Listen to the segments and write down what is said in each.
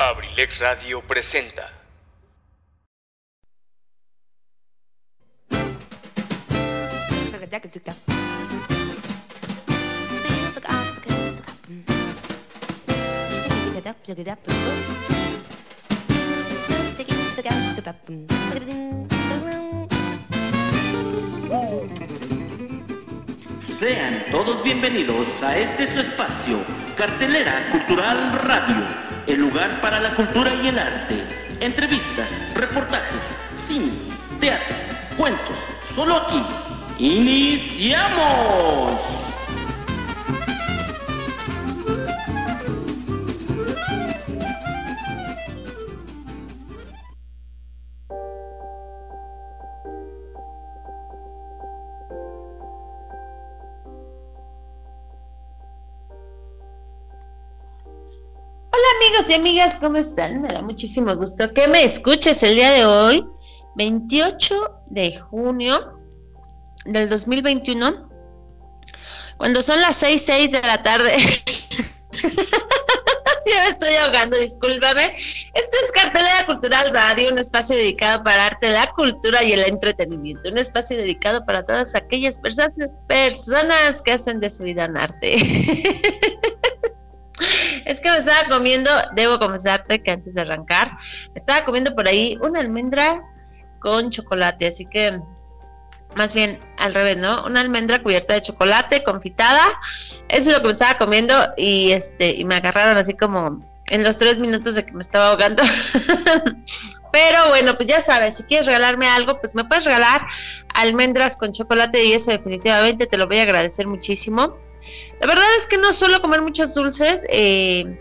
Abrilex Radio presenta. Sean todos bienvenidos a este su espacio, Cartelera Cultural Radio, el lugar para la cultura y el arte. Entrevistas, reportajes, cine, teatro, cuentos, solo aquí. ¡Iniciamos! Y amigas, ¿cómo están? Me da muchísimo gusto que me escuches el día de hoy, 28 de junio del 2021, cuando son las 6, 6 de la tarde. ya me estoy ahogando, discúlpame. Esto es Cartelera Cultural Radio, un espacio dedicado para arte, la cultura y el entretenimiento. Un espacio dedicado para todas aquellas personas, personas que hacen de su vida un arte. Es que me estaba comiendo, debo confesarte que antes de arrancar, estaba comiendo por ahí una almendra con chocolate, así que más bien al revés, ¿no? Una almendra cubierta de chocolate, confitada. Eso es lo que me estaba comiendo y este y me agarraron así como en los tres minutos de que me estaba ahogando. Pero bueno, pues ya sabes, si quieres regalarme algo, pues me puedes regalar almendras con chocolate y eso definitivamente te lo voy a agradecer muchísimo. La verdad es que no suelo comer muchos dulces, eh,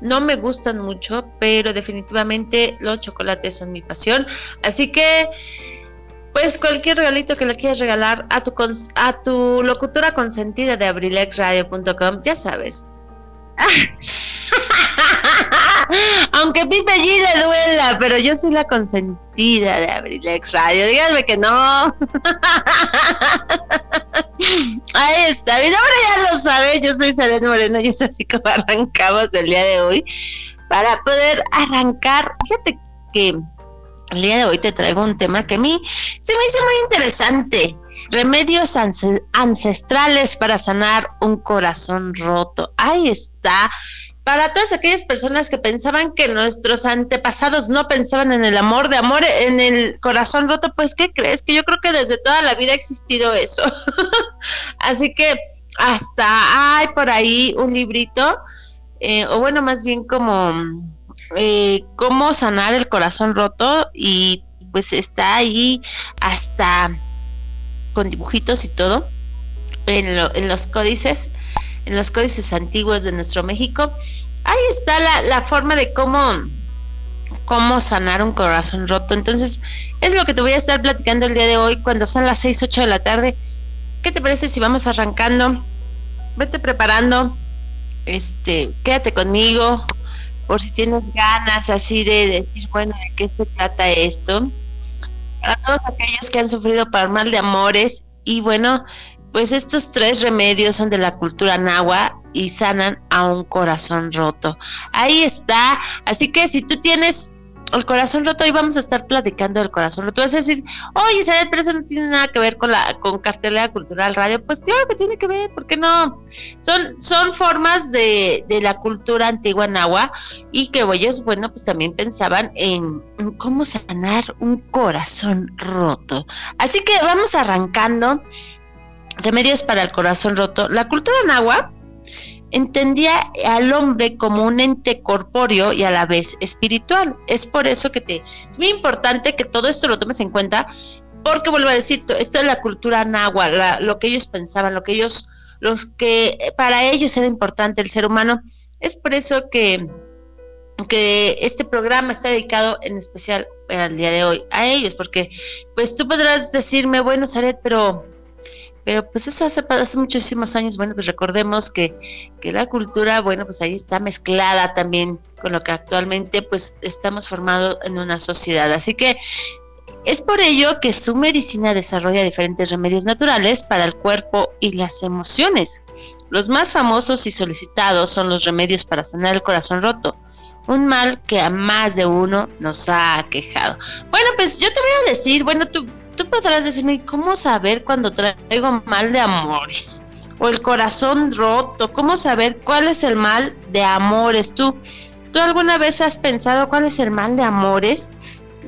no me gustan mucho, pero definitivamente los chocolates son mi pasión. Así que, pues cualquier regalito que le quieras regalar a tu, a tu locutora consentida de abrilexradio.com, ya sabes. Aunque Pipe G le duela, pero yo soy la consentida de Abrilex Radio. Díganme que no. Ahí está. Mi nombre ya lo sabe. Yo soy Selena Moreno y es así como arrancamos el día de hoy. Para poder arrancar, fíjate que el día de hoy te traigo un tema que a mí se me hizo muy interesante. Remedios ancestrales para sanar un corazón roto. Ahí está para todas aquellas personas que pensaban que nuestros antepasados no pensaban en el amor, de amor en el corazón roto, pues ¿qué crees? Que yo creo que desde toda la vida ha existido eso. Así que hasta hay por ahí un librito, eh, o bueno, más bien como eh, cómo sanar el corazón roto y pues está ahí hasta con dibujitos y todo en, en los códices en los códices antiguos de nuestro México ahí está la, forma de cómo, cómo sanar un corazón roto. Entonces, es lo que te voy a estar platicando el día de hoy cuando son las 6, 8 de la tarde. ¿Qué te parece si vamos arrancando? Vete preparando, este, quédate conmigo, por si tienes ganas así de decir, bueno, ¿de qué se trata esto? Para todos aquellos que han sufrido por mal de amores y bueno, pues estos tres remedios son de la cultura nahua y sanan a un corazón roto. Ahí está. Así que si tú tienes el corazón roto, hoy vamos a estar platicando del corazón roto. Vas a decir, oye, Isabel, pero eso no tiene nada que ver con la con cartelera cultural radio. Pues claro que tiene que ver, ¿por qué no? Son, son formas de, de la cultura antigua nahua y que ellos, bueno, pues también pensaban en, en cómo sanar un corazón roto. Así que vamos arrancando remedios para el corazón roto. La cultura nahua entendía al hombre como un ente corpóreo y a la vez espiritual. Es por eso que te es muy importante que todo esto lo tomes en cuenta, porque vuelvo a decir, esto es la cultura nahua, lo que ellos pensaban, lo que ellos, los que para ellos era importante el ser humano. Es por eso que que este programa está dedicado en especial al día de hoy a ellos, porque pues tú podrás decirme, bueno, Saret, pero pero pues eso hace, muchísimos años, bueno, pues recordemos que, que la cultura, bueno, pues ahí está mezclada también con lo que actualmente pues estamos formados en una sociedad. Así que es por ello que su medicina desarrolla diferentes remedios naturales para el cuerpo y las emociones. Los más famosos y solicitados son los remedios para sanar el corazón roto, un mal que a más de uno nos ha quejado. Bueno, pues yo te voy a decir, bueno, tú, tú podrás decirme, ¿cómo saber cuando traigo mal de amores? O el corazón roto, ¿cómo saber cuál es el mal de amores? ¿Tú, ¿Tú alguna vez has pensado cuál es el mal de amores?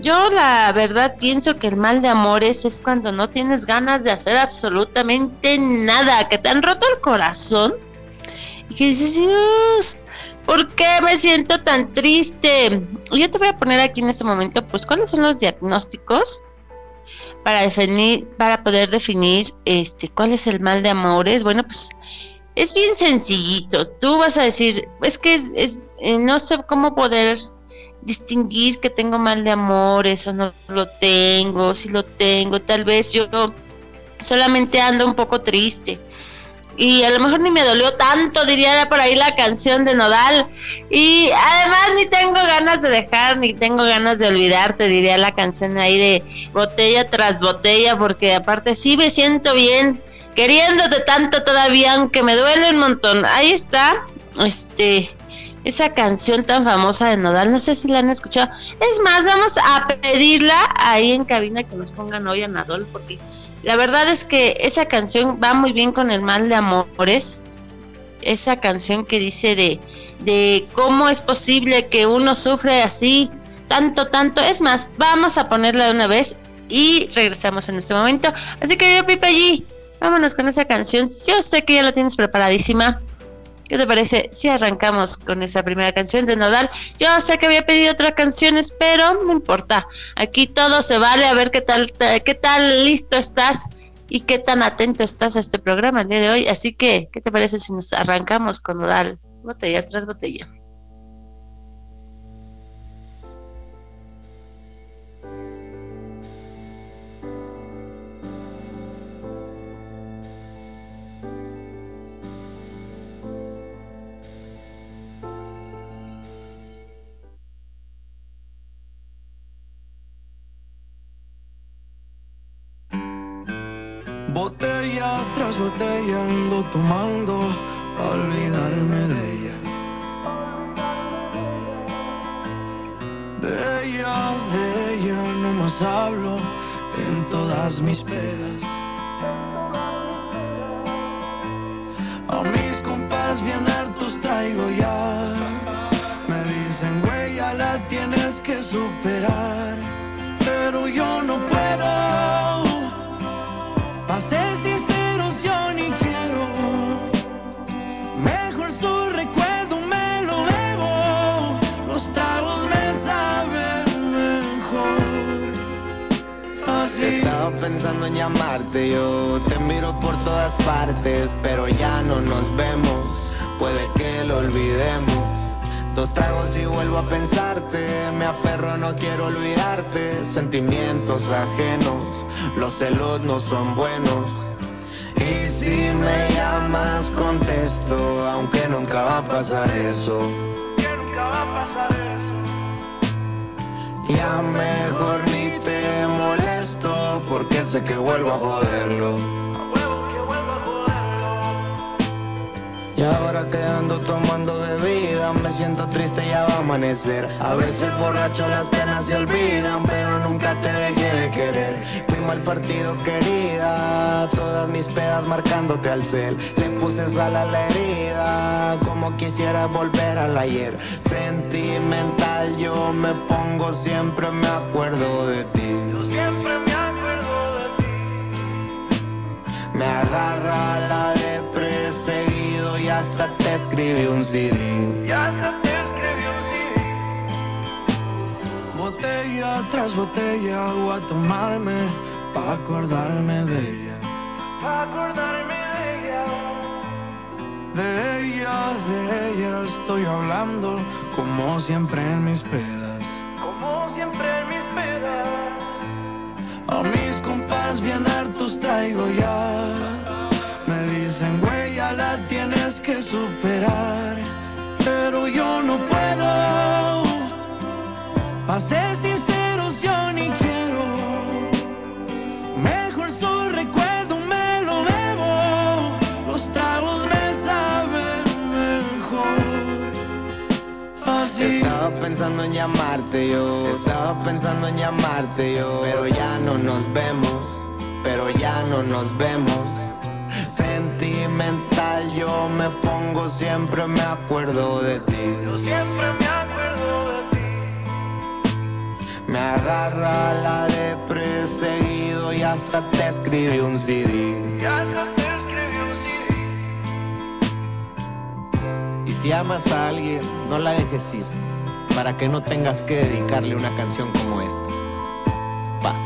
Yo la verdad pienso que el mal de amores es cuando no tienes ganas de hacer absolutamente nada, que te han roto el corazón y que dices, Dios, ¿por qué me siento tan triste? Yo te voy a poner aquí en este momento, pues, cuáles son los diagnósticos para definir, para poder definir, este, cuál es el mal de amores. Bueno, pues, es bien sencillito. Tú vas a decir, es que es, eh, no sé cómo poder distinguir que tengo mal de amores o no lo tengo, si lo tengo, tal vez yo solamente ando un poco triste y a lo mejor ni me dolió tanto, diría por ahí la canción de Nodal. Y además ni tengo ganas de dejar, ni tengo ganas de olvidarte, diría la canción ahí de botella tras botella, porque aparte sí me siento bien, queriéndote tanto todavía, aunque me duele un montón. Ahí está, este, esa canción tan famosa de Nodal, no sé si la han escuchado. Es más, vamos a pedirla ahí en cabina que nos pongan hoy a Nadol, porque la verdad es que esa canción va muy bien con el mal de amores. Esa canción que dice de, de cómo es posible que uno sufre así, tanto, tanto. Es más, vamos a ponerla de una vez y regresamos en este momento. Así que yo, Pipe allí, vámonos con esa canción. Yo sé que ya la tienes preparadísima. ¿Qué te parece si arrancamos con esa primera canción de Nodal? Yo sé que había pedido otras canciones, pero no importa. Aquí todo se vale, a ver qué tal, qué tal listo estás y qué tan atento estás a este programa el día de hoy. Así que, ¿qué te parece si nos arrancamos con Nodal? Botella tras botella. Botella tomando olvidarme de ella. De ella, de ella no más hablo en todas mis pedas. A mis compas bien hartos traigo ya. Me dicen, güey, ya la tienes que superar. Pensando en llamarte, yo te miro por todas partes, pero ya no nos vemos, puede que lo olvidemos. Dos tragos y vuelvo a pensarte, me aferro, no quiero olvidarte, sentimientos ajenos, los celos no son buenos. Y si me llamas contesto, aunque nunca va a pasar eso. Que nunca va a pasar eso. Ya mejor ni porque sé que vuelvo a joderlo. Y ahora que ando tomando bebida, me siento triste, ya va a amanecer. A veces borracho las penas se olvidan, pero nunca te dejé de querer. Fui mal partido, querida, todas mis pedas marcándote al cel. Le puse sal a la herida, como quisiera volver al ayer. Sentimental, yo me pongo, siempre me acuerdo de ti. Me agarra la de perseguido y hasta te escribí un CD. Y hasta te escribí un CD. Botella tras botella voy a tomarme pa' acordarme de ella. Pa' acordarme de ella. De ella, de ella estoy hablando como siempre en mis pedas. Como siempre en mis pedas. A mis compas bien hartos traigo ya. Superar. Pero yo no puedo. Pa' ser sinceros, yo ni quiero. Mejor su recuerdo me lo bebo. Los tragos me saben mejor. Así. Estaba pensando en llamarte yo, estaba pensando en llamarte yo, pero ya no nos vemos, pero ya no nos vemos. Sentimental yo me pongo, siempre me acuerdo de ti. Yo siempre me acuerdo de ti. Me agarra la de perseguido y hasta te escribí un CD. Y hasta te escribí un CD. Y si amas a alguien, no la dejes ir, para que no tengas que dedicarle una canción como esta. Paz.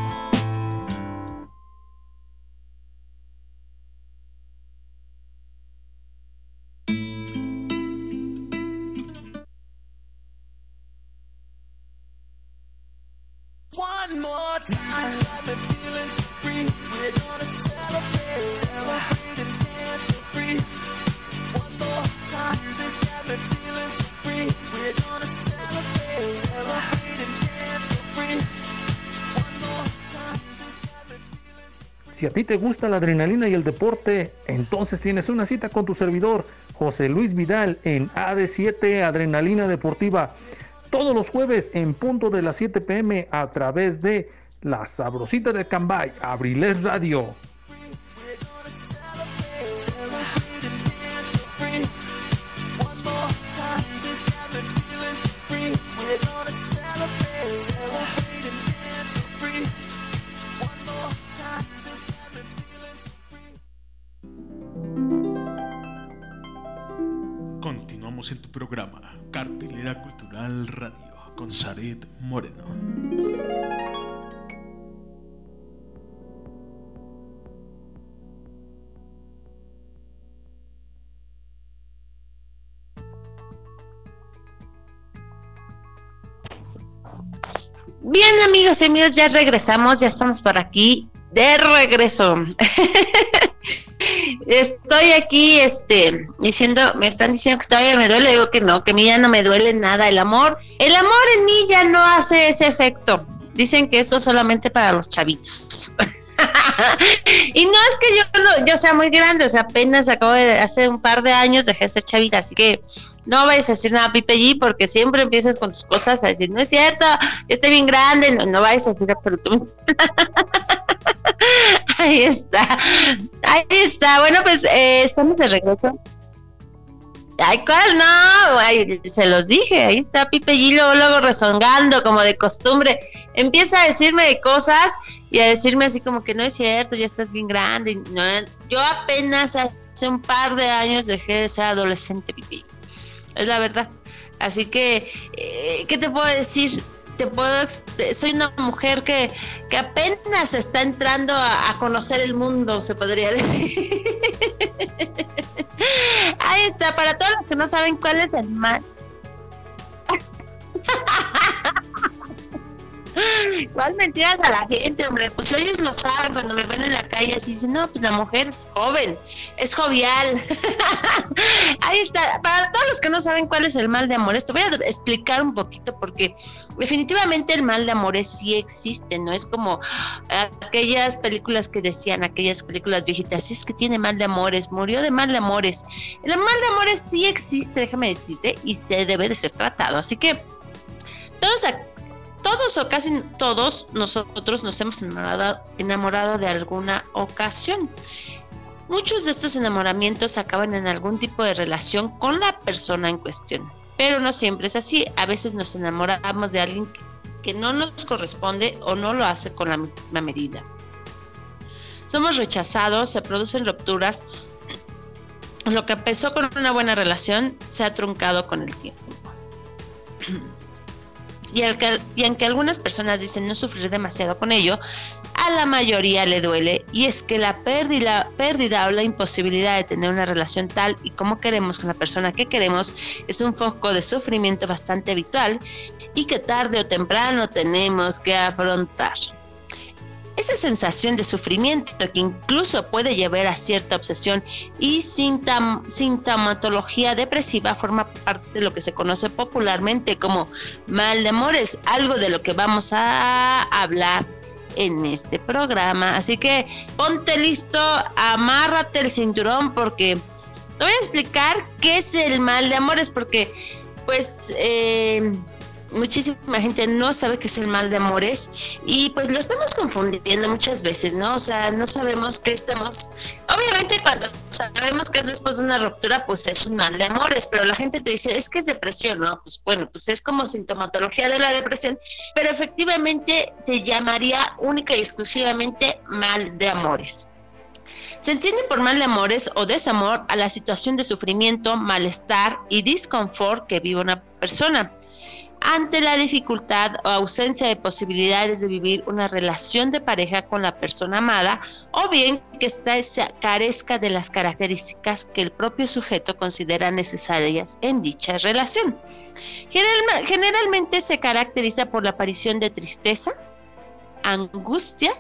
Gusta la adrenalina y el deporte, entonces tienes una cita con tu servidor, José Luis Vidal, en AD7 Adrenalina Deportiva, todos los jueves en punto de las 7 pm a través de La Sabrosita de Cambay, Abriles Radio. En tu programa, Cartelera Cultural Radio, con Saret Moreno. Bien, amigos y amigos, ya regresamos, ya estamos por aquí de regreso. Estoy aquí, este, diciendo, me están diciendo que todavía me duele, digo que no, que a mí ya no me duele nada el amor. El amor en mí ya no hace ese efecto. Dicen que eso es solamente para los chavitos. y no es que yo no, yo sea muy grande, o sea, apenas acabo de hace un par de años dejé de ser chavita, así que no vayas a decir nada Pipe G porque siempre empiezas con tus cosas a decir, no es cierto, yo estoy bien grande, no, no vayas a decir absolutamente. Ahí está, ahí está. Bueno, pues eh, estamos de regreso. Ay, ¿cuál no? Se los dije, ahí está Pipe G luego, rezongando como de costumbre. Empieza a decirme de cosas y a decirme así como que no es cierto, ya estás bien grande. Yo apenas hace un par de años dejé de ser adolescente, Pipe. Es la verdad. Así que, eh, ¿qué te puedo decir? Te puedo, ex- soy una mujer que, que apenas está entrando a, a conocer el mundo, se podría decir. Ahí está, para todos los que no saben cuál es el mal. ¿Cuál mentiras a la gente, hombre? Pues ellos lo saben cuando me ven en la calle así dicen, no, pues la mujer es joven, es jovial. Ahí está, para todos los que no saben cuál es el mal de amores, te voy a explicar un poquito porque definitivamente el mal de amores sí existe, no es como aquellas películas que decían, aquellas películas viejitas, es que tiene mal de amores, murió de mal de amores. El mal de amores sí existe, déjame decirte, y se debe de ser tratado. Así que todos, ac- todos o casi todos nosotros nos hemos enamorado, de alguna ocasión. Muchos de estos enamoramientos acaban en algún tipo de relación con la persona en cuestión, pero no siempre es así. A veces nos enamoramos de alguien que no nos corresponde o no lo hace con la misma medida. Somos rechazados, se producen rupturas. Lo que empezó con una buena relación se ha truncado con el tiempo. Y, aunque algunas personas dicen no sufrir demasiado con ello, a la mayoría le duele y es que la pérdida, pérdida o la imposibilidad de tener una relación tal y como queremos con la persona que queremos es un foco de sufrimiento bastante habitual y que tarde o temprano tenemos que afrontar. Esa sensación de sufrimiento que incluso puede llevar a cierta obsesión y sintomatología depresiva forma parte de lo que se conoce popularmente como mal de amores, algo de lo que vamos a hablar en este programa. Así que ponte listo, amárrate el cinturón porque te voy a explicar qué es el mal de amores porque pues eh, muchísima gente no sabe qué es el mal de amores y pues lo estamos confundiendo muchas veces, ¿no? O sea, no sabemos qué estamos... Obviamente cuando sabemos que es después de una ruptura, pues es un mal de amores, pero la gente te dice, es que es depresión, ¿no? Pues bueno, pues es como sintomatología de la depresión, pero efectivamente se llamaría única y exclusivamente mal de amores. Se entiende por mal de amores o desamor a la situación de sufrimiento, malestar y disconfort que vive una persona ante la dificultad o ausencia de posibilidades de vivir una relación de pareja con la persona amada o bien que ésta carezca de las características que el propio sujeto considera necesarias en dicha relación. generalmente se caracteriza por la aparición de tristeza, angustia,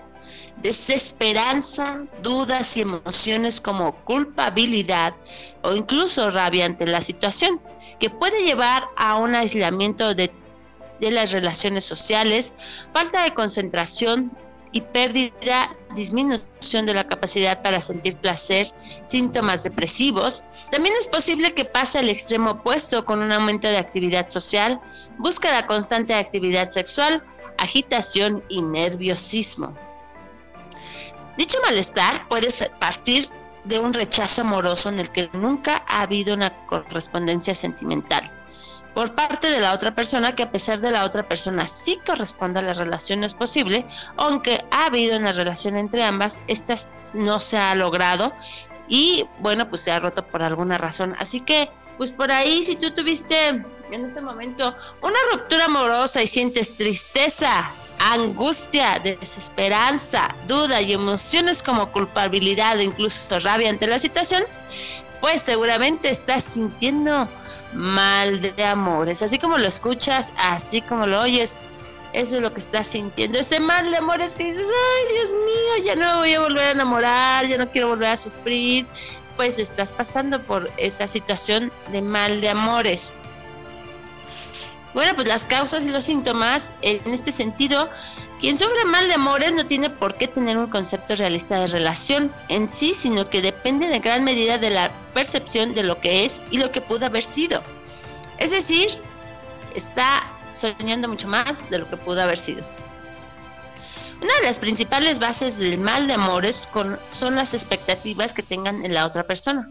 desesperanza, dudas y emociones como culpabilidad o incluso rabia ante la situación que puede llevar a un aislamiento de, las relaciones sociales, falta de concentración y pérdida, disminución de la capacidad para sentir placer, síntomas depresivos. También es posible que pase al extremo opuesto con un aumento de actividad social, búsqueda constante de actividad sexual, agitación y nerviosismo. Dicho malestar puede partir de un rechazo amoroso en el que nunca ha habido una correspondencia sentimental por parte de la otra persona que a pesar de la otra persona sí corresponde a la relación no es posible, aunque ha habido una relación entre ambas, esta no se ha logrado y bueno, pues se ha roto por alguna razón. Así que, pues por ahí, si tú tuviste en este momento una ruptura amorosa y sientes tristeza, angustia, desesperanza, duda y emociones como culpabilidad o incluso rabia ante la situación, pues seguramente estás sintiendo mal de amores. Así como lo escuchas, así como lo oyes, eso es lo que estás sintiendo. Ese mal de amores que dices, ay Dios mío, ya no me voy a volver a enamorar, ya no quiero volver a sufrir. Pues estás pasando por esa situación de mal de amores. Bueno, pues las causas y los síntomas, en este sentido, quien sufre mal de amores no tiene por qué tener un concepto realista de relación en sí, sino que depende en gran medida de la percepción de lo que es y lo que pudo haber sido. Es decir, está soñando mucho más de lo que pudo haber sido. Una de las principales bases del mal de amores son las expectativas que tengan en la otra persona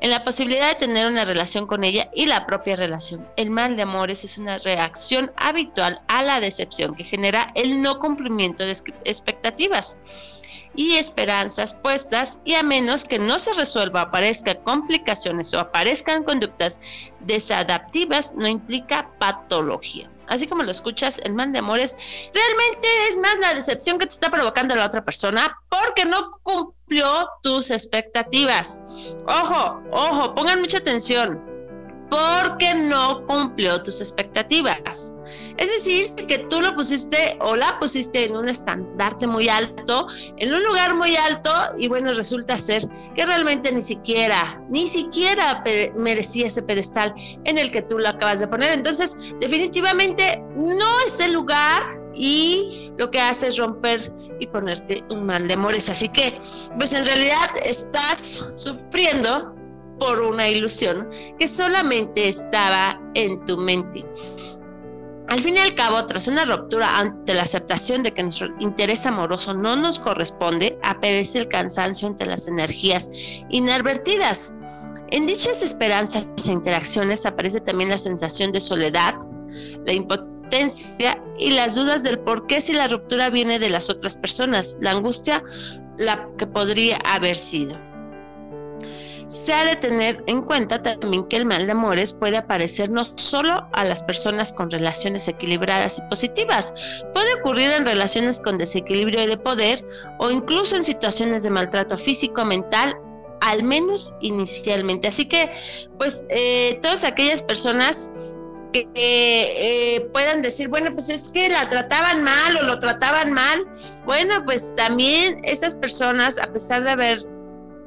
en la posibilidad de tener una relación con ella y la propia relación. El mal de amores es una reacción habitual a la decepción que genera el no cumplimiento de expectativas y esperanzas puestas y a menos que no se resuelva, aparezcan complicaciones o aparezcan conductas desadaptivas, no implica patología así como lo escuchas, el mal de amores, realmente es más la decepción que te está provocando la otra persona porque no cumplió tus expectativas. Ojo, ojo, pongan mucha atención porque no cumplió tus expectativas. Es decir, que tú lo pusiste o la pusiste en un estandarte muy alto, en un lugar muy alto, y bueno, resulta ser que realmente ni siquiera, ni siquiera merecía ese pedestal en el que tú lo acabas de poner. Entonces, definitivamente no es el lugar y lo que hace es romper y ponerte un mal de amores. Así que, pues en realidad estás sufriendo por una ilusión que solamente estaba en tu mente. Al fin y al cabo, tras una ruptura ante la aceptación de que nuestro interés amoroso no nos corresponde, aparece el cansancio ante las energías inadvertidas. En dichas esperanzas e interacciones aparece también la sensación de soledad, la impotencia y las dudas del por qué si la ruptura viene de las otras personas, la angustia la que podría haber sido. Se ha de tener en cuenta también que el mal de amores puede aparecer no solo a las personas con relaciones equilibradas y positivas, puede ocurrir en relaciones con desequilibrio de poder o incluso en situaciones de maltrato físico, mental, al menos inicialmente. Así que, pues, eh, todas aquellas personas que eh, puedan decir, bueno, pues es que la trataban mal o lo trataban mal, bueno, pues también esas personas, a pesar de haber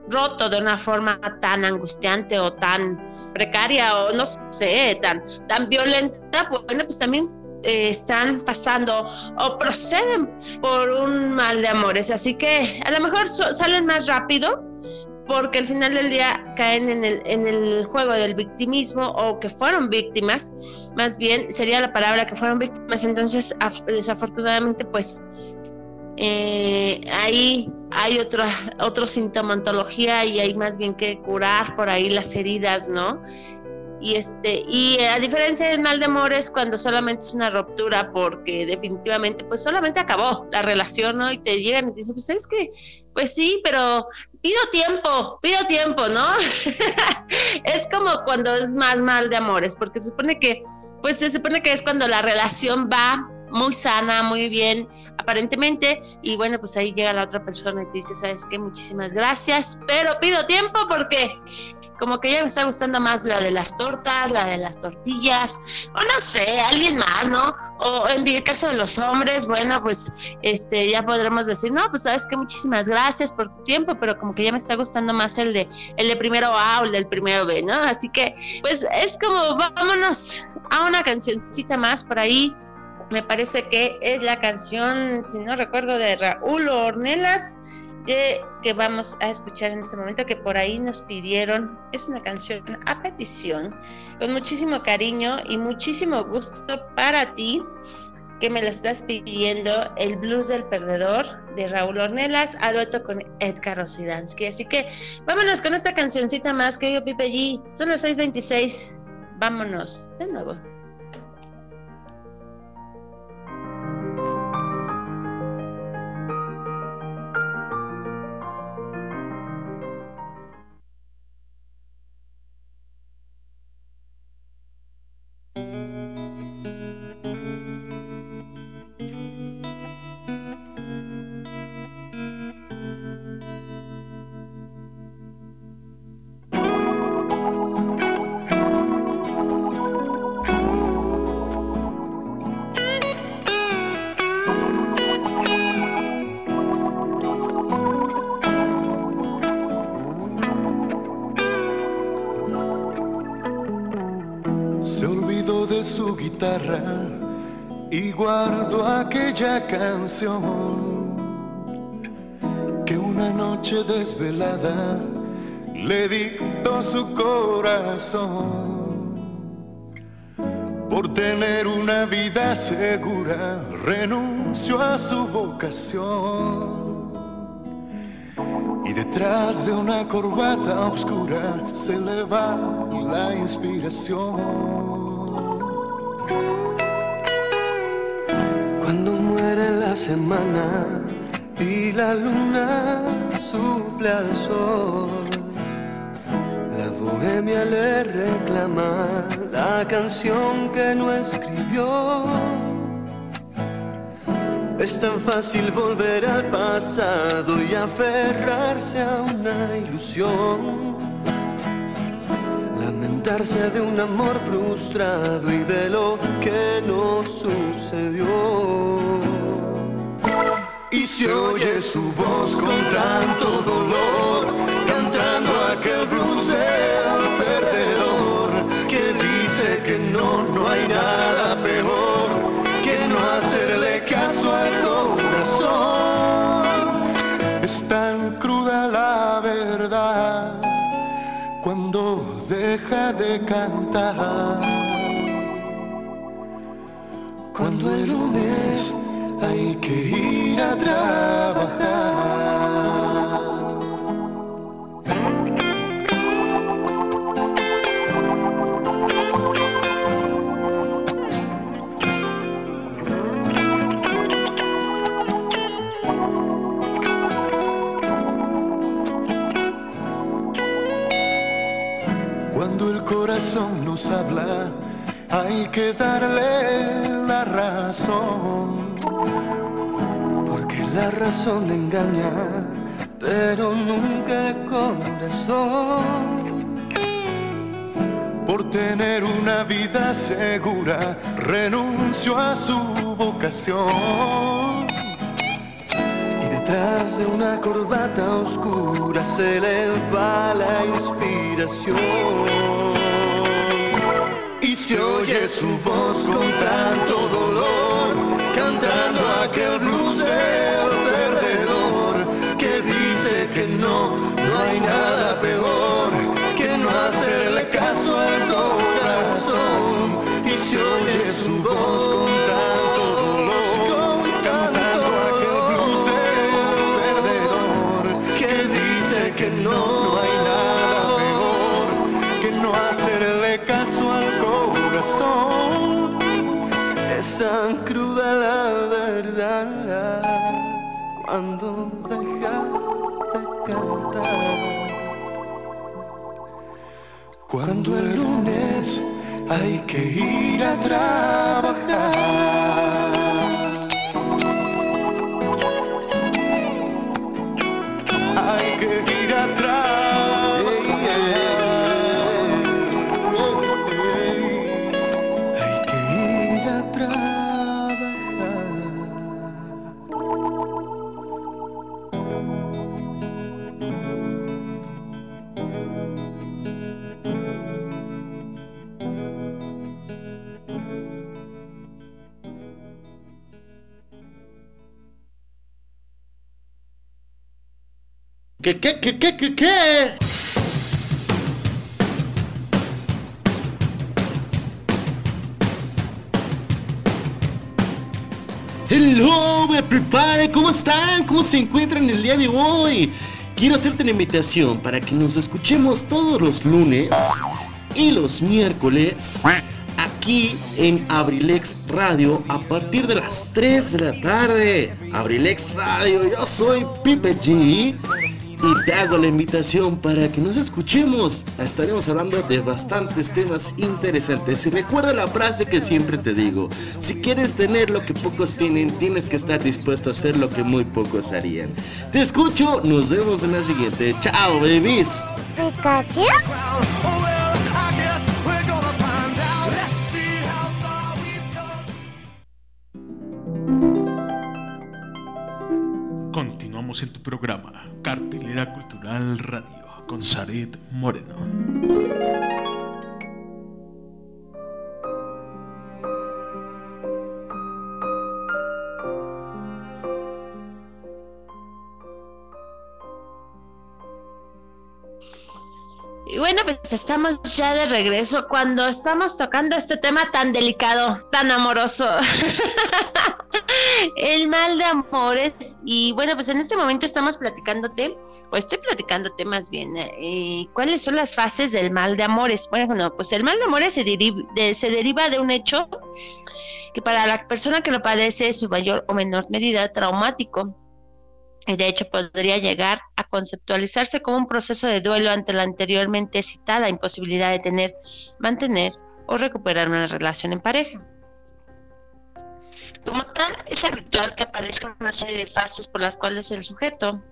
roto de una forma tan angustiante o tan precaria o no sé, tan, tan violenta, bueno, pues también eh, están pasando o proceden por un mal de amores. Así que a lo mejor salen más rápido, porque al final del día caen en el, en el juego del victimismo o que fueron víctimas, más bien sería la palabra que fueron víctimas, entonces desafortunadamente pues eh, ahí hay otra, otra sintomatología y hay más bien que curar por ahí las heridas, ¿no? Y este, y a diferencia del mal de amores, cuando solamente es una ruptura, porque definitivamente, pues solamente acabó la relación, ¿no? Y te llegan y te dicen, pues es que, pues sí, pero pido tiempo, pido tiempo, ¿no? es como cuando es más mal de amores, porque se supone que, pues se supone que es cuando la relación va muy sana, muy bien, aparentemente, y bueno, pues ahí llega la otra persona y te dice, ¿sabes qué? Muchísimas gracias, pero pido tiempo porque como que ya me está gustando más la de las tortas, la de las tortillas, o no sé, alguien más, ¿no? O en el caso de los hombres, bueno, pues este ya podremos decir, no, pues sabes que muchísimas gracias por tu tiempo, pero como que ya me está gustando más el de el de primero A o el del primero B, ¿no? Así que pues es como vámonos a una cancioncita más por ahí. Me parece que es la canción, si no recuerdo, de Raúl Ornelas que, vamos a escuchar en este momento, que por ahí nos pidieron. Es una canción a petición, con muchísimo cariño y muchísimo gusto para ti, que me lo estás pidiendo, el blues del perdedor de Raúl Ornelas, a dueto con Edgar Rosidansky. Así que vámonos con esta cancioncita más, querido Pipe G. Son las 6:26. Vámonos de nuevo. Que una noche desvelada le dictó su corazón. Por tener una vida segura, renunció a su vocación. Y detrás de una corbata oscura se le va la inspiración. Y la luna suple al sol. La bohemia le reclama la canción que no escribió. Es tan fácil volver al pasado y aferrarse a una ilusión. Lamentarse de un amor frustrado y de lo que no sucedió se oye su voz con tanto dolor, cantando aquel blues del perdedor, que dice que no, no hay nada peor que no hacerle caso al corazón. Es tan cruda la verdad cuando deja de cantar. Cuando el lunes hay que ir a trabajar. Cuando el corazón nos habla, hay que darle la razón la razón engaña, pero nunca el corazón. Por tener una vida segura, renunció a su vocación. Y detrás de una corbata oscura se le va la inspiración. Oye su voz con tanto dolor, cantando aquel cuando deja de cantar. Cuando el lunes hay que ir a trabajar. ¿Qué, qué, qué, qué, qué, qué? Hello, me prepare, ¿cómo están? ¿Cómo se encuentran el día de hoy? Quiero hacerte una invitación para que nos escuchemos todos los lunes y los miércoles aquí en Abrilex Radio a partir de las 3 de la tarde. Abrilex Radio, yo soy Pipe G y te hago la invitación para que nos escuchemos. Estaremos hablando de bastantes temas interesantes. Y recuerda la frase que siempre te digo: si quieres tener lo que pocos tienen, tienes que estar dispuesto a hacer lo que muy pocos harían. Te escucho, nos vemos en la siguiente. Chao, babies. Continuamos en tu programa, Cultural Radio, con Zaret Moreno. Y bueno, pues estamos ya de regreso cuando estamos tocando este tema tan delicado, tan amoroso. El mal de amores. Y bueno, pues en este momento estamos platicándote, estoy platicándote más bien, eh, cuáles son las fases del mal de amores. Bueno, pues el mal de amores se, deri- de- se deriva de un hecho que para la persona que lo padece es su mayor o menor medida traumático. Y de hecho podría llegar a conceptualizarse como un proceso de duelo ante la anteriormente citada imposibilidad de tener, mantener o recuperar una relación en pareja. Como tal, es habitual que aparezcan una serie de fases por las cuales el sujeto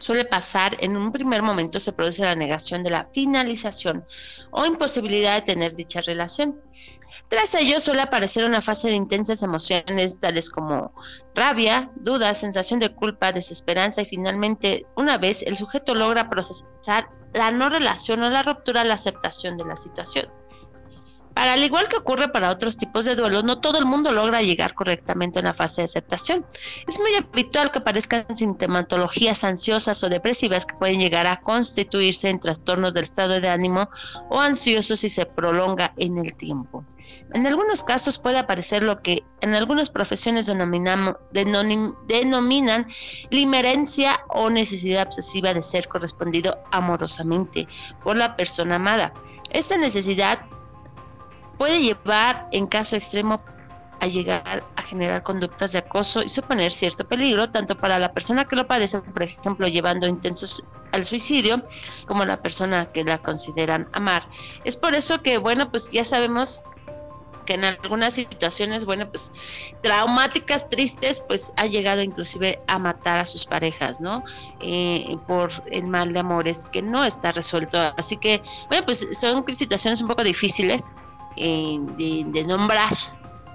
suele pasar, en un primer momento se produce la negación de la finalización o imposibilidad de tener dicha relación. Tras ello suele aparecer una fase de intensas emociones tales como rabia, duda, sensación de culpa, desesperanza y finalmente, una vez el sujeto logra procesar la no relación o la ruptura, la aceptación de la situación. Al igual que ocurre para otros tipos de duelos, no todo el mundo logra llegar correctamente a una fase de aceptación. Es muy habitual que aparezcan sintomatologías ansiosas o depresivas que pueden llegar a constituirse en trastornos del estado de ánimo o ansiosos si se prolonga en el tiempo. En algunos casos puede aparecer lo que en algunas profesiones denominamos, denomin- denominan limerencia o necesidad obsesiva de ser correspondido amorosamente por la persona amada. Esta necesidad puede llevar, en caso extremo, a llegar a generar conductas de acoso y suponer cierto peligro, tanto para la persona que lo padece, por ejemplo, llevando intensos al suicidio, como la persona que la consideran amar. Es por eso que, bueno, pues ya sabemos que en algunas situaciones, bueno, pues traumáticas, tristes, pues ha llegado inclusive a matar a sus parejas, ¿no? Eh, por el mal de amores que no está resuelto. Así que, bueno, pues son situaciones un poco difíciles eh, de, de nombrar,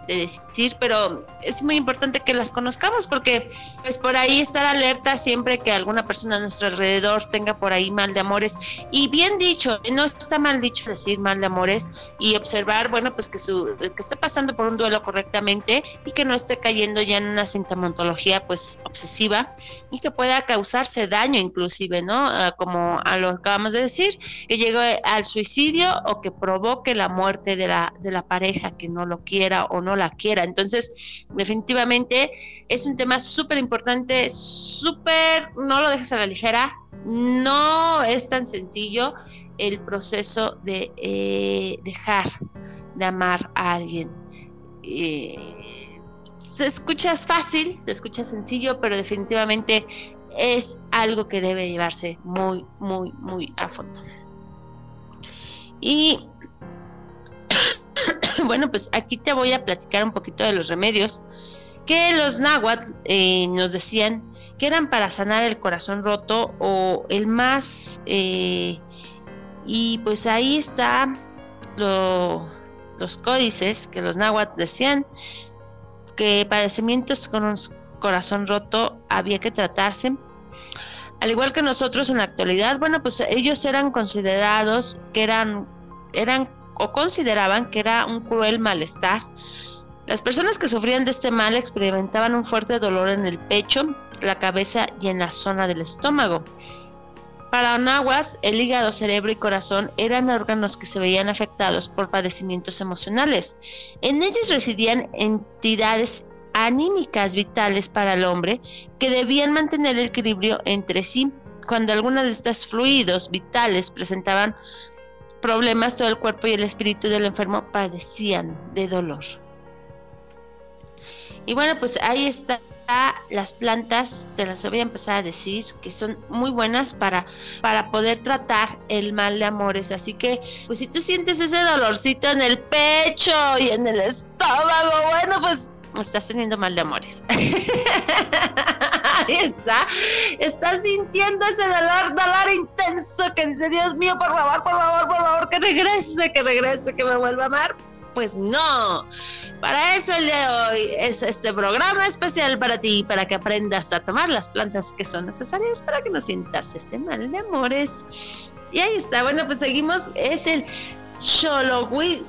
de decir, pero es muy importante que las conozcamos porque pues por ahí estar alerta siempre que alguna persona a nuestro alrededor tenga por ahí mal de amores y bien dicho, no está mal dicho decir mal de amores y observar, bueno, pues que su que esté pasando por un duelo correctamente y que no esté cayendo ya en una sintomatología pues obsesiva y que pueda causarse daño inclusive, ¿no? Ah, como a lo que acabamos de decir, que llegue al suicidio o que provoque la muerte de la de la pareja que no lo quiera o no la quiera. Entonces, definitivamente es un tema súper importante, súper, no lo dejes a la ligera, no es tan sencillo el proceso de eh, dejar de amar a alguien. eh, se escucha fácil, se escucha sencillo, pero definitivamente es algo que debe llevarse muy, muy, muy a fondo. Y bueno, pues aquí te voy a platicar un poquito de los remedios que los náhuatl eh, nos decían que eran para sanar el corazón roto o el más eh, y pues ahí está los códices que los náhuatl decían que padecimientos con un corazón roto había que tratarse. Al igual que nosotros en la actualidad bueno pues ellos eran considerados que eran eran o consideraban que era un cruel malestar las personas que sufrían de este mal experimentaban un fuerte dolor en el pecho, la cabeza y en la zona del estómago. Para Nahuas, el hígado, cerebro y corazón eran órganos que se veían afectados por padecimientos emocionales. En ellos residían entidades anímicas vitales para el hombre que debían mantener el equilibrio entre sí. Cuando algunos de estos fluidos vitales presentaban problemas, todo el cuerpo y el espíritu del enfermo padecían de dolor. Y bueno, pues ahí está las plantas, te las voy a empezar a decir, que son muy buenas para, para poder tratar el mal de amores. Así que, pues si tú sientes ese dolorcito en el pecho y en el estómago, bueno, pues estás teniendo mal de amores. Está. Estás sintiendo ese dolor, dolor intenso que dice, Dios mío, por favor, por favor, por favor, que regrese, que regrese, que me vuelva a amar. Pues no. Para eso el de hoy es este programa especial para ti, para que aprendas a tomar las plantas que son necesarias para que no sientas ese mal de amores. Y ahí está, bueno, pues seguimos. Es el Cholosowik.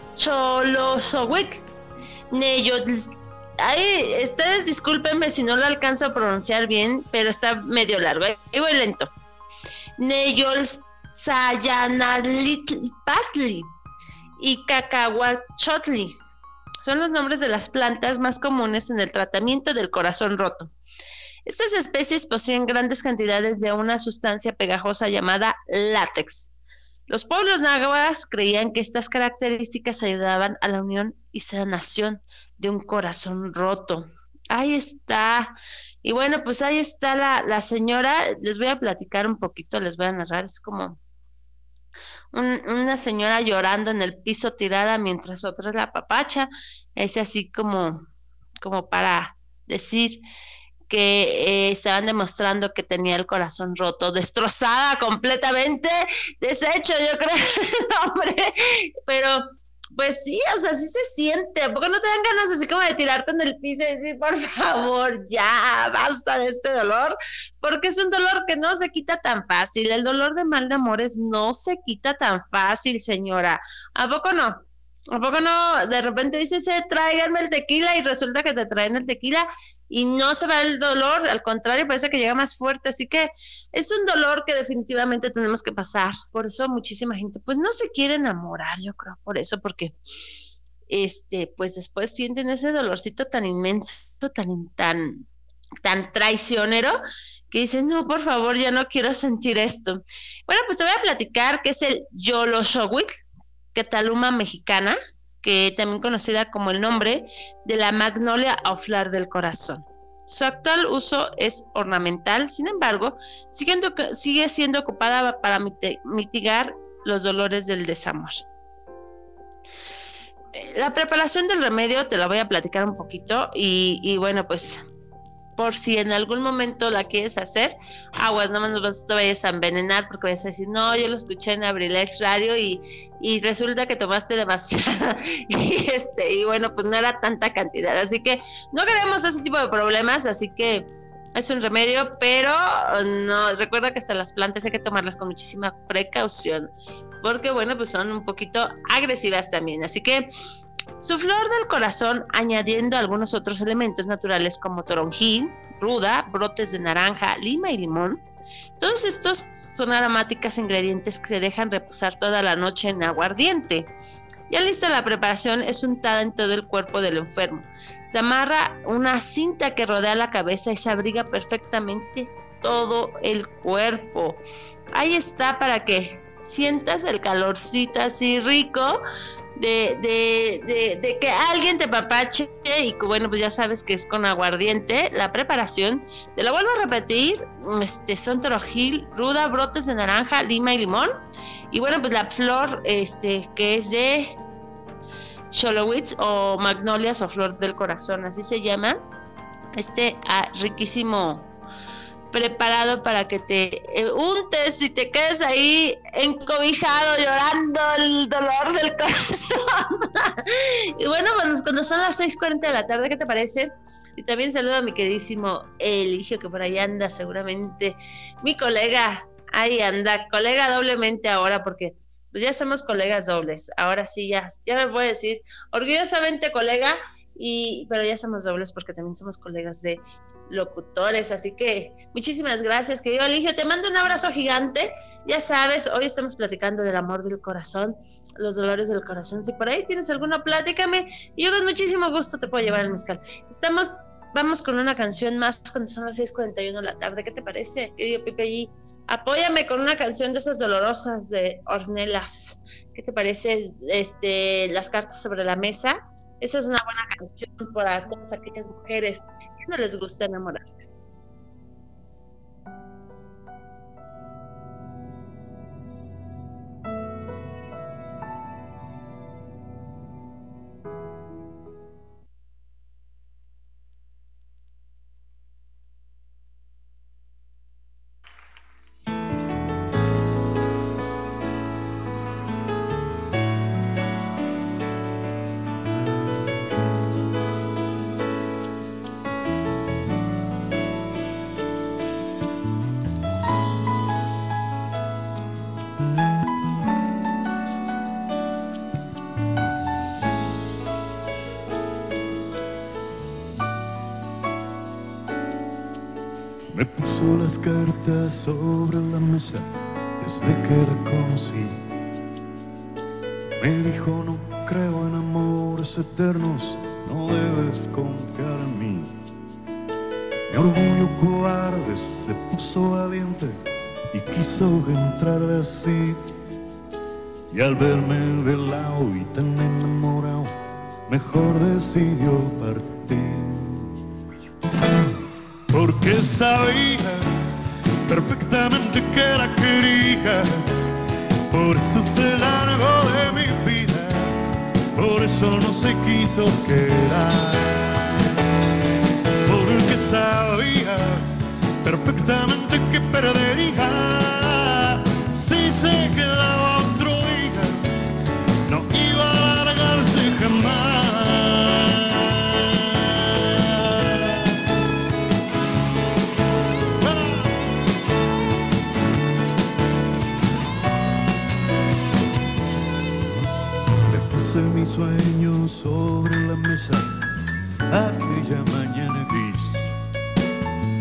Ahí, ustedes discúlpenme si no lo alcanzo a pronunciar bien, pero está medio largo. Y voy lento. Neyol y cacahuachotli. Son los nombres de las plantas más comunes en el tratamiento del corazón roto. Estas especies poseen grandes cantidades de una sustancia pegajosa llamada látex. Los pueblos náhuatl creían que estas características ayudaban a la unión y sanación de un corazón roto. Ahí está. Y bueno, pues ahí está la, la señora. Les voy a platicar un poquito, les voy a narrar. Es como una señora llorando en el piso tirada mientras otra la papacha, es así como, como para decir que eh, estaban demostrando que tenía el corazón roto, destrozada completamente, deshecho, yo creo, hombre, pero pues sí, o sea, sí se siente. ¿A poco no te dan ganas así como de tirarte en el piso y decir, por favor, ya, basta de este dolor? Porque es un dolor que no se quita tan fácil. El dolor de mal de amores no se quita tan fácil, señora. ¿A poco no? ¿A poco no? De repente dices, eh, tráiganme el tequila y resulta que te traen el tequila y no se va el dolor, al contrario, parece que llega más fuerte, así que es un dolor que definitivamente tenemos que pasar. Por eso muchísima gente pues no se quiere enamorar, yo creo, por eso, porque este, pues después sienten ese dolorcito tan inmenso, tan tan tan traicionero que dicen, "No, por favor, ya no quiero sentir esto." Bueno, pues te voy a platicar que es el Yoloshowik, que taluma mexicana que también conocida como el nombre de la magnolia o flor del corazón. Su actual uso es ornamental, sin embargo, sigue siendo ocupada para mitigar los dolores del desamor. Eh, la preparación del remedio te la voy a platicar un poquito y, y bueno, pues por si en algún momento la quieres hacer, aguas, no más te vayas a envenenar porque vas a decir, no, yo lo escuché en Abrilex Radio y, y resulta que tomaste demasiado y este, y bueno, pues no era tanta cantidad, así que no queremos ese tipo de problemas, así que es un remedio, pero no, recuerda que hasta las plantas hay que tomarlas con muchísima precaución, porque bueno, pues son un poquito agresivas también, así que su flor del corazón, añadiendo algunos otros elementos naturales como toronjil, ruda, brotes de naranja, lima y limón. Todos estos son aromáticas ingredientes que se dejan reposar toda la noche en aguardiente. Ya lista la preparación, es untada en todo el cuerpo del enfermo. Se amarra una cinta que rodea la cabeza y se abriga perfectamente todo el cuerpo. Ahí está para que sientas el calorcito así rico de, de, de, que alguien te papache y que bueno, pues ya sabes que es con aguardiente. La preparación, te la vuelvo a repetir, este, son torojil, ruda, brotes de naranja, lima y limón. Y bueno, pues la flor, este, que es de Sholowitz o Magnolias o Flor del Corazón, así se llama. Este ah, riquísimo preparado para que te eh, untes y te quedes ahí encobijado llorando el dolor del corazón. y bueno, cuando son las 6.40 de la tarde, ¿qué te parece? Y también saludo a mi queridísimo Eligio, que por ahí anda seguramente. Mi colega, ahí anda, colega doblemente ahora, porque pues ya somos colegas dobles. Ahora sí, ya, ya me puedo decir orgullosamente colega, y, pero ya somos dobles porque también somos colegas de locutores. Así que muchísimas gracias, querido Eligio. Te mando un abrazo gigante. Ya sabes, hoy estamos platicando del amor del corazón, los dolores del corazón. Si por ahí tienes alguna, pláticame. Yo con muchísimo gusto te puedo llevar al mezcal. Estamos, vamos con una canción más cuando son las 6:41 de la tarde. ¿Qué te parece, querido Pipe allí? Apóyame con una canción de esas dolorosas de Ornelas. ¿Qué te parece? Este, las cartas sobre la mesa. Esa es una buena canción para todas aquellas mujeres no les gusta enamorarse. Las cartas sobre la mesa desde que la conocí. Me dijo, no creo en amores eternos, no debes confiar en mí. Mi orgullo cobarde se puso valiente y quiso entrarle así. Y al verme de lado y tan enamorado, mejor decidió partir porque sabía perfectamente que la quería, por eso se largó de mi vida, por eso no se quiso quedar, porque sabía perfectamente que perdería si se quedaba otro día, no iba a largarse jamás. Sobre la mesa aquella mañana gris.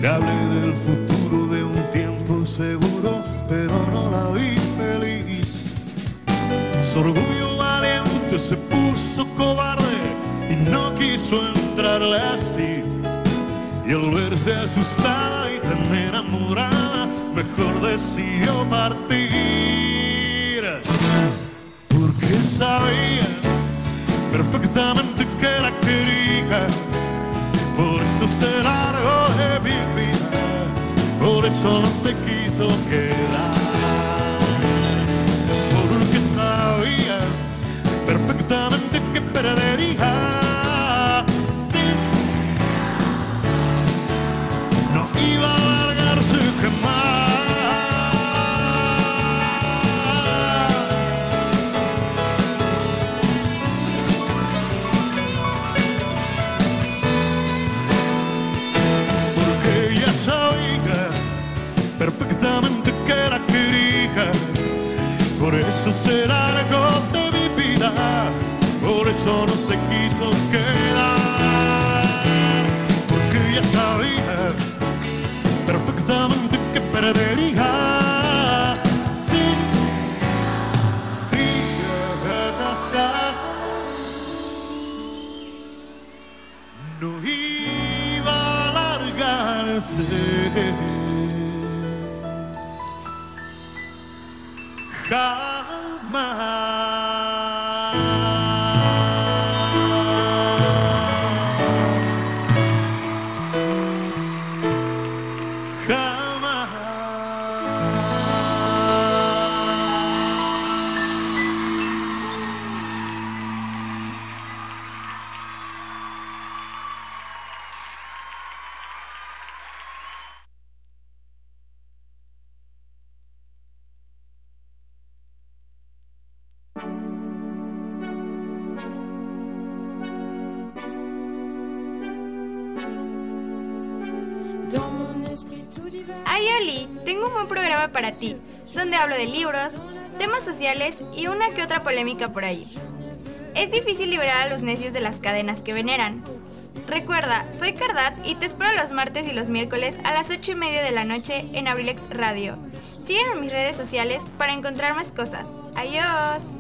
Le hablé del futuro de un tiempo seguro, pero no la vi feliz. Su orgullo valiente se puso cobarde y no quiso entrarle así. Y al verse asustada y tan enamorada, mejor decidió partir. Porque sabía perfectamente que la quería, por eso se largó de mi vida, por eso no se quiso quedar, hablo de libros, temas sociales y una que otra polémica por ahí. Es difícil liberar a los necios de las cadenas que veneran. Recuerda, soy Cardat y te espero los martes y los miércoles a las 8 y media de la noche en Abrilex Radio. Sígueme en mis redes sociales para encontrar más cosas. Adiós.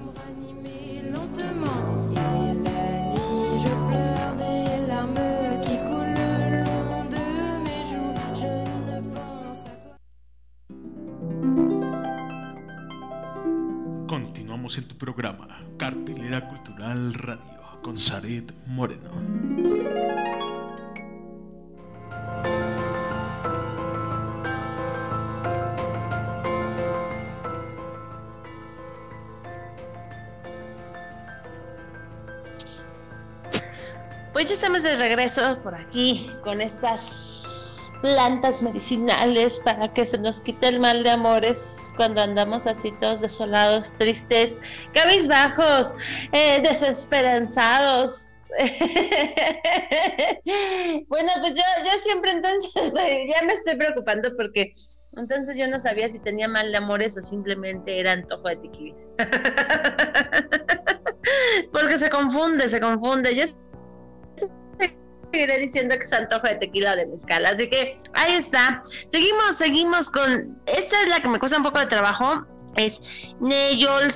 Programa, Cartelera Cultural Radio, con Saret Moreno. Pues ya estamos de regreso por aquí con estas plantas medicinales para que se nos quite el mal de amores cuando andamos así todos desolados, tristes, cabizbajos, eh, desesperanzados. bueno, pues yo, yo siempre entonces ya me estoy preocupando porque entonces yo no sabía si tenía mal de amores o simplemente era antojo de tequila. porque se confunde, se confunde. Yo seguiré diciendo que es antojo de tequila de mezcal. Así que ahí está. Seguimos, seguimos con. Esta es la que me cuesta un poco de trabajo. Es Neyol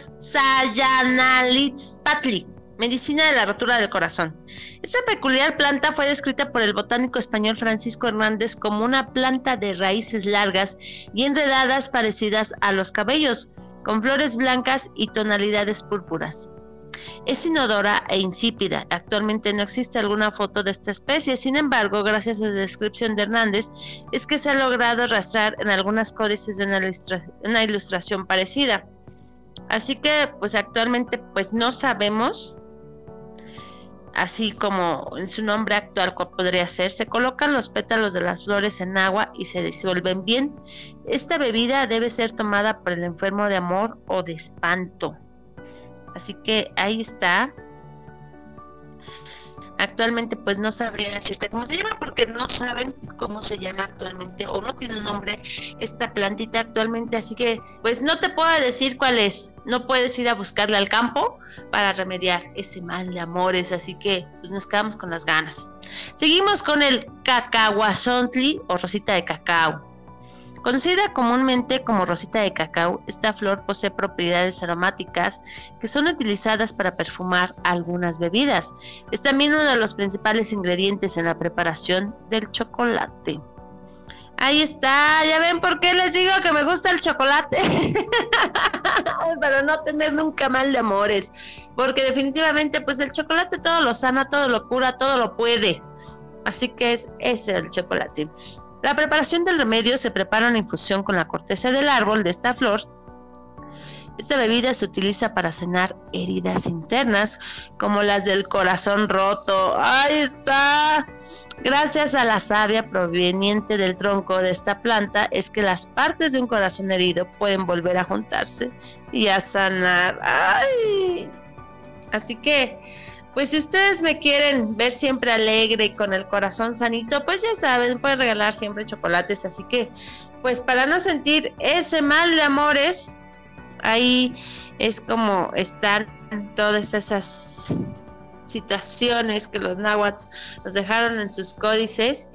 Patli, medicina de la rotura del corazón. Esta peculiar planta fue descrita por el botánico español Francisco Hernández como una planta de raíces largas y enredadas parecidas a los cabellos, con flores blancas y tonalidades púrpuras. Es inodora e insípida. Actualmente no existe alguna foto de esta especie, sin embargo, gracias a la descripción de Hernández, es que se ha logrado arrastrar en algunas códices de una, ilustración parecida. Así que, pues actualmente, pues no sabemos así como en su nombre actual podría ser, se colocan los pétalos de las flores en agua y se disuelven bien. Esta bebida debe ser tomada por el enfermo de amor o de espanto. Así que ahí está. Actualmente pues no sabría decirte cómo se llama porque no saben cómo se llama actualmente o no tiene nombre esta plantita actualmente, así que pues no te puedo decir cuál es. No puedes ir a buscarle al campo para remediar ese mal de amores, así que pues nos quedamos con las ganas. Seguimos con el cacahuazontli o rosita de cacao. Conocida comúnmente como rosita de cacao, esta flor posee propiedades aromáticas que son utilizadas para perfumar algunas bebidas. Es también uno de los principales ingredientes en la preparación del chocolate. Ahí está, ya ven por qué les digo que me gusta el chocolate. Para no tener nunca mal de amores. Porque definitivamente pues el chocolate todo lo sana, todo lo cura, todo lo puede. Así que es ese el chocolate. La preparación del remedio se prepara en infusión con la corteza del árbol de esta flor. Esta bebida se utiliza para sanar heridas internas como las del corazón roto. ¡Ahí está! Gracias a la savia proveniente del tronco de esta planta es que las partes de un corazón herido pueden volver a juntarse y a sanar. ¡Ay! Así que pues si ustedes me quieren ver siempre alegre y con el corazón sanito, pues ya saben, pueden regalar siempre chocolates. Así que, pues para no sentir ese mal de amores, ahí es como están todas esas situaciones que los náhuatl nos dejaron en sus códices.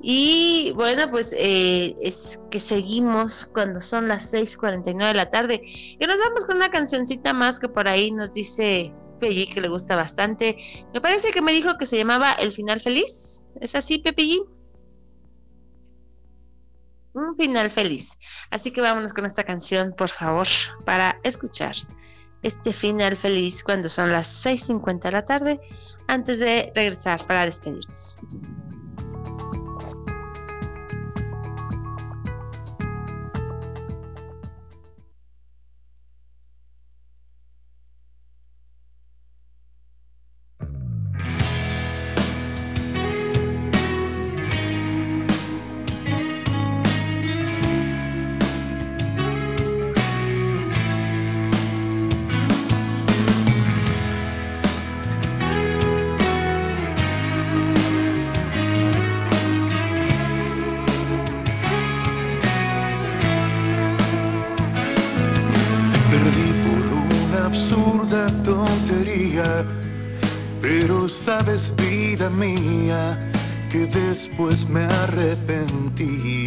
Y bueno, pues eh, es que seguimos cuando son las 6:49 de la tarde. Y nos vamos con una cancioncita más que por ahí nos dice Pepe que le gusta bastante. Me parece que me dijo que se llamaba El Final Feliz. ¿Es así, Pepe Un final feliz. Así que vámonos con esta canción, por favor, para escuchar este final feliz cuando son las 6.50 de la tarde, antes de regresar para despedirnos. Sabes, vida mía, que después me arrepentí.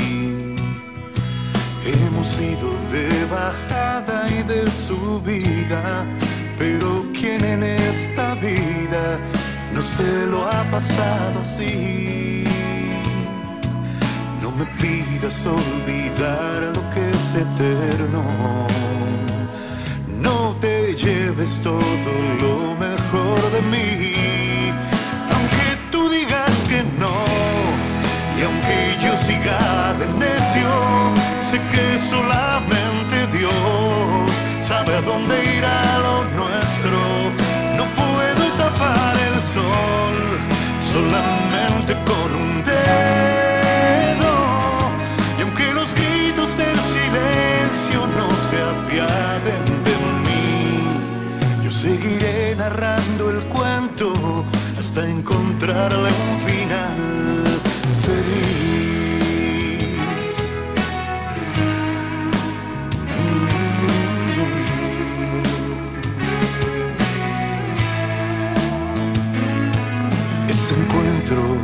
Hemos ido de bajada y de subida, pero ¿quién en esta vida no se lo ha pasado así? No me pidas olvidar lo que es eterno. No te lleves todo lo mejor de mí, que no, y aunque yo siga de necio, sé que solamente Dios sabe a dónde irá lo nuestro. No puedo tapar el sol solamente encontrarle un final feliz. Ese encuentro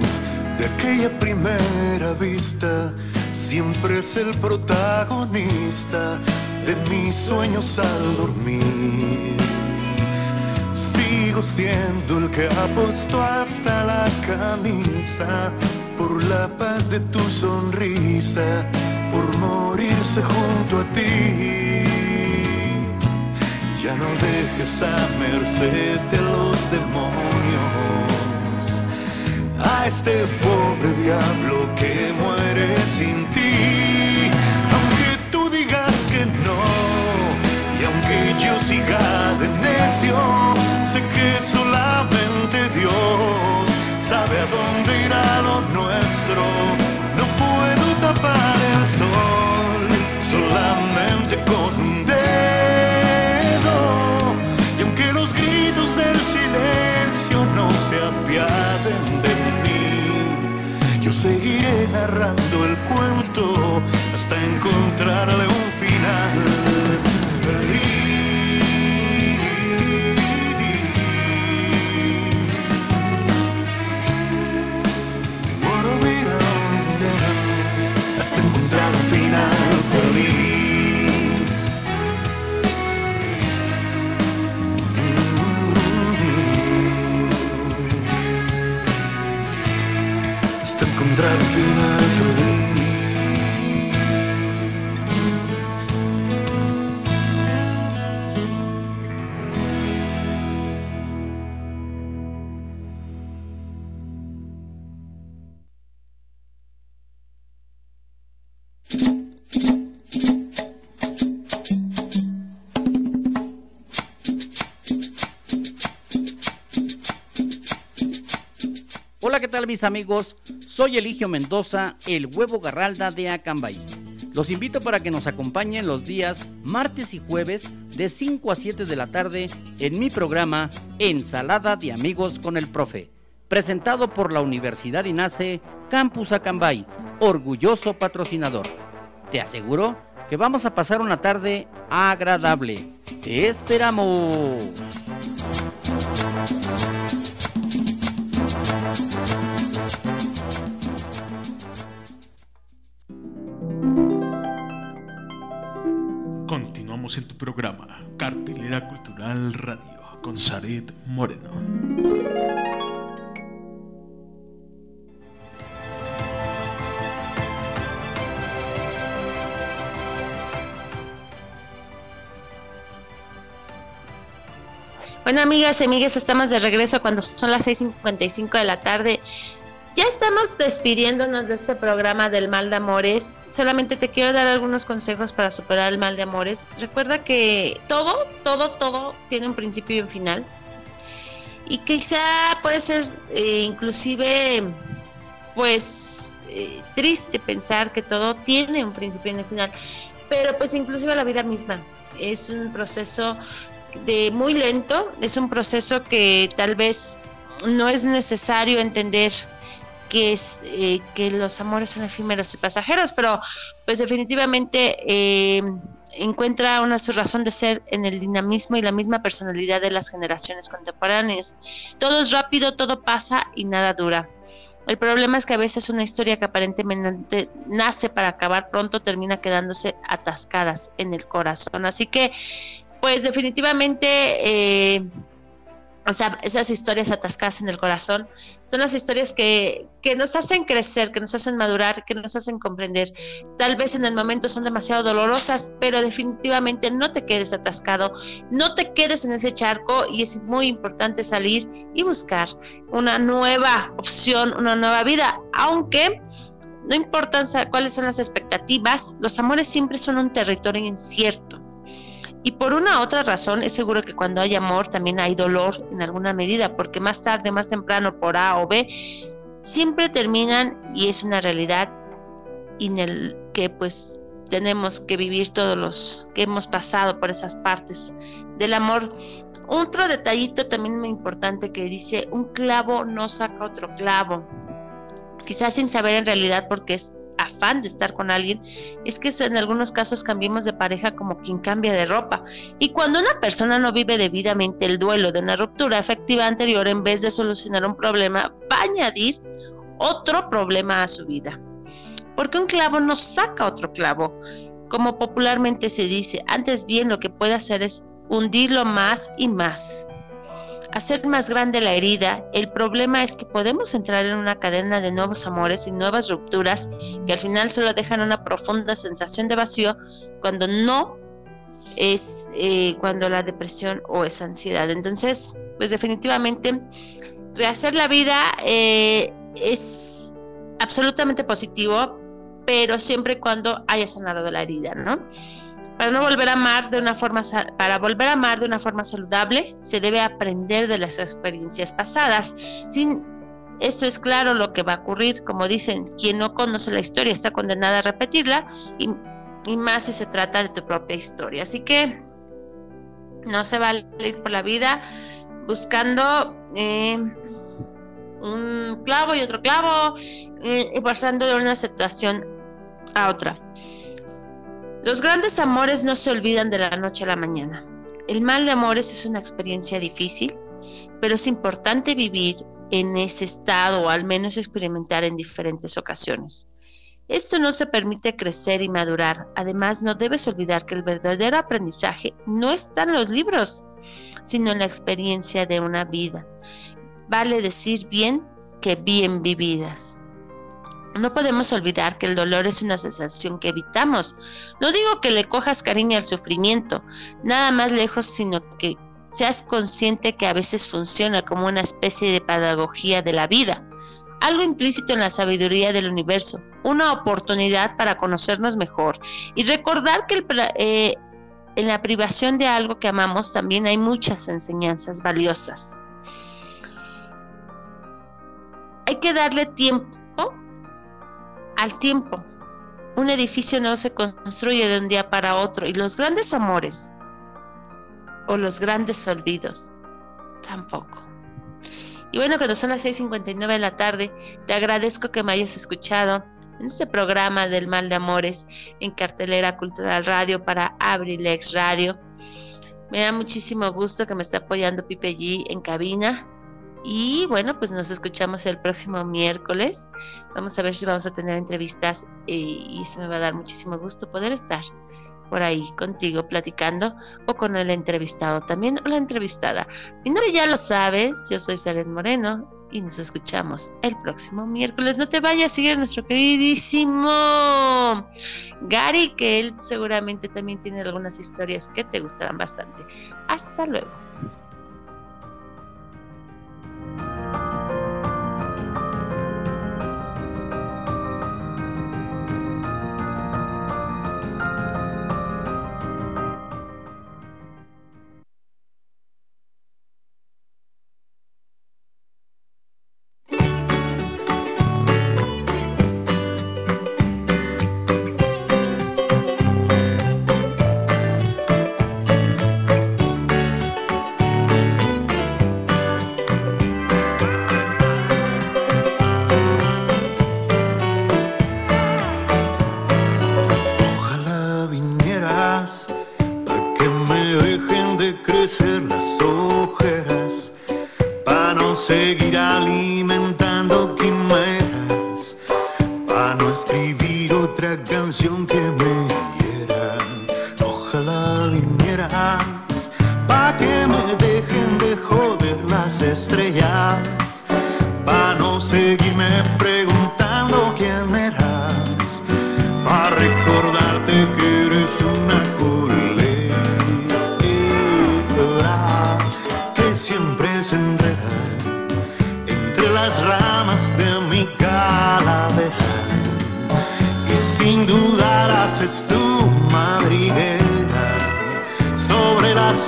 de aquella primera vista siempre es el protagonista de mis sueños al dormir. Sigo siendo el que apostó hasta la camisa por la paz de tu sonrisa, por morirse junto a ti. Ya no dejes a merced de los demonios a este pobre diablo que muere sin ti. Yo siga de necio, sé que solamente Dios sabe a dónde irá lo nuestro. No puedo tapar el sol solamente con un dedo. Y aunque los gritos del silencio no se apiaden de mí, yo seguiré narrando el cuento hasta encontrarle un final feliz. Mis amigos? Soy Eligio Mendoza, el huevo garralda de Acambay. Los invito para que nos acompañen los días martes y jueves de 5 a 7 de la tarde en mi programa Ensalada de Amigos con el Profe, presentado por la Universidad INACE Campus Acambay, orgulloso patrocinador. Te aseguro que vamos a pasar una tarde agradable. ¡Te esperamos! En tu programa, Cartelera Cultural Radio, con Saret Moreno. Bueno, amigas y amigas, estamos de regreso cuando son las 6:55 de la tarde. Ya estamos despidiéndonos de este programa del mal de amores. Solamente te quiero dar algunos consejos para superar el mal de amores. Recuerda que todo, todo, todo tiene un principio y un final. Y quizá puede ser eh, inclusive, pues, eh, triste pensar que todo tiene un principio y un final. Pero pues inclusive la vida misma es un proceso de muy lento, es un proceso que tal vez no es necesario entender que es eh, que los amores son efímeros y pasajeros, pero pues definitivamente eh, encuentra una su razón de ser en el dinamismo y la misma personalidad de las generaciones contemporáneas. Todo es rápido, todo pasa y nada dura. El problema es que a veces una historia que aparentemente nace para acabar pronto termina quedándose atascadas en el corazón. Así que, pues definitivamente eh, o sea, esas historias atascadas en el corazón son las historias que, que, nos hacen crecer, que nos hacen madurar, que nos hacen comprender. Tal vez en el momento son demasiado dolorosas, pero definitivamente no te quedes atascado, no te quedes en ese charco y es muy importante salir y buscar una nueva opción, una nueva vida, aunque no importa cuáles son las expectativas, los amores siempre son un territorio incierto y por una otra razón, es seguro que cuando hay amor también hay dolor en alguna medida, porque más tarde, más temprano, por A o B, siempre terminan y es una realidad en el que pues tenemos que vivir todos los que hemos pasado por esas partes del amor. Otro detallito también muy importante que dice, un clavo no saca otro clavo. Quizás sin saber en realidad por qué es afán de estar con alguien es que en algunos casos cambiemos de pareja como quien cambia de ropa. Y cuando una persona no vive debidamente el duelo de una ruptura afectiva anterior, en vez de solucionar un problema, va a añadir otro problema a su vida. Porque un clavo no saca otro clavo. Como popularmente se dice, antes bien lo que puede hacer es hundirlo más y más hacer más grande la herida, el problema es que podemos entrar en una cadena de nuevos amores y nuevas rupturas que al final solo dejan una profunda sensación de vacío cuando no es eh, cuando la depresión o es ansiedad. Entonces, pues definitivamente rehacer la vida eh, es absolutamente positivo, pero siempre cuando haya sanado la herida, ¿no? Para no volver a amar de una forma para volver a amar de una forma saludable, se debe aprender de las experiencias pasadas. Sin eso es claro lo que va a ocurrir, como dicen, quien no conoce la historia está condenada a repetirla y, más si se trata de tu propia historia. Así que no se va a ir por la vida buscando eh, un clavo y otro clavo eh, y pasando de una situación a otra. Los grandes amores no se olvidan de la noche a la mañana. El mal de amores es una experiencia difícil, pero es importante vivir en ese estado o al menos experimentar en diferentes ocasiones. Esto no se permite crecer y madurar. Además, no debes olvidar que el verdadero aprendizaje no está en los libros, sino en la experiencia de una vida. Vale decir bien que bien vividas. No podemos olvidar que el dolor es una sensación que evitamos. No digo que le cojas cariño al sufrimiento, nada más lejos, sino que seas consciente que a veces funciona como una especie de pedagogía de la vida, algo implícito en la sabiduría del universo, una oportunidad para conocernos mejor y recordar que eh, en la privación de algo que amamos también hay muchas enseñanzas valiosas. Hay que darle tiempo al tiempo. Un edificio no se construye de un día para otro y los grandes amores o los grandes olvidos tampoco. Y bueno, cuando son las 6.59 de la tarde, te agradezco que me hayas escuchado en este programa del mal de amores en cartelera Cultural Radio para Abrilex Radio. Me da muchísimo gusto que me esté apoyando Pipe G en cabina y bueno, pues nos escuchamos el próximo miércoles. Vamos a ver si vamos a tener entrevistas eh, y, se me va a dar muchísimo gusto poder estar por ahí contigo platicando o con el entrevistado también o la entrevistada. Mi nombre ya lo sabes, yo soy Saren Moreno y nos escuchamos el próximo miércoles. No te vayas, sigue a nuestro queridísimo Gary, que él seguramente también tiene algunas historias que te gustarán bastante. Hasta luego. crecer las ojeras para no seguir alimentando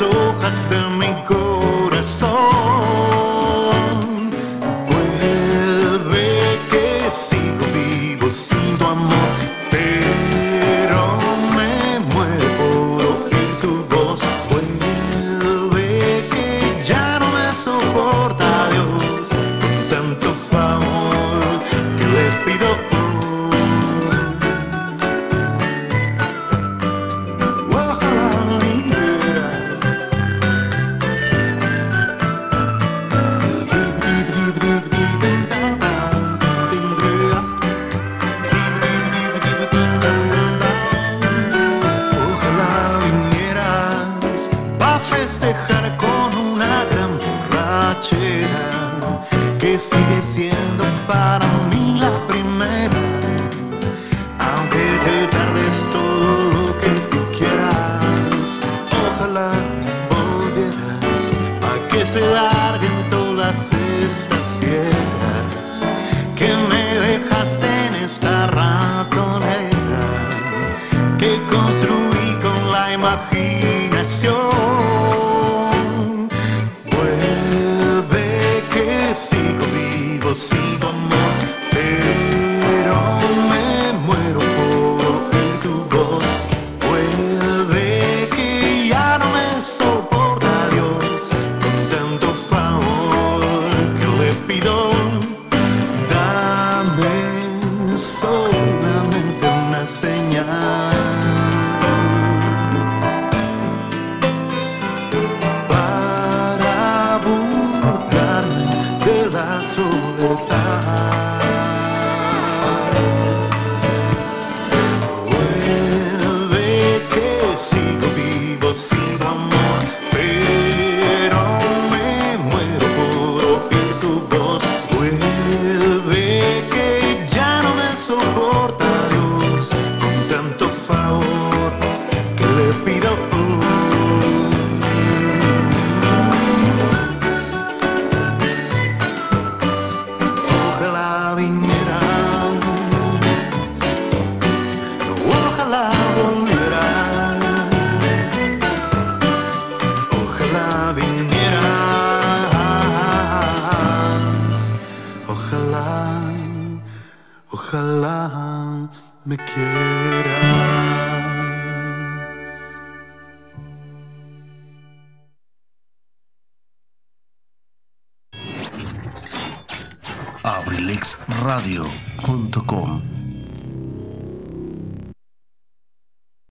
hojas de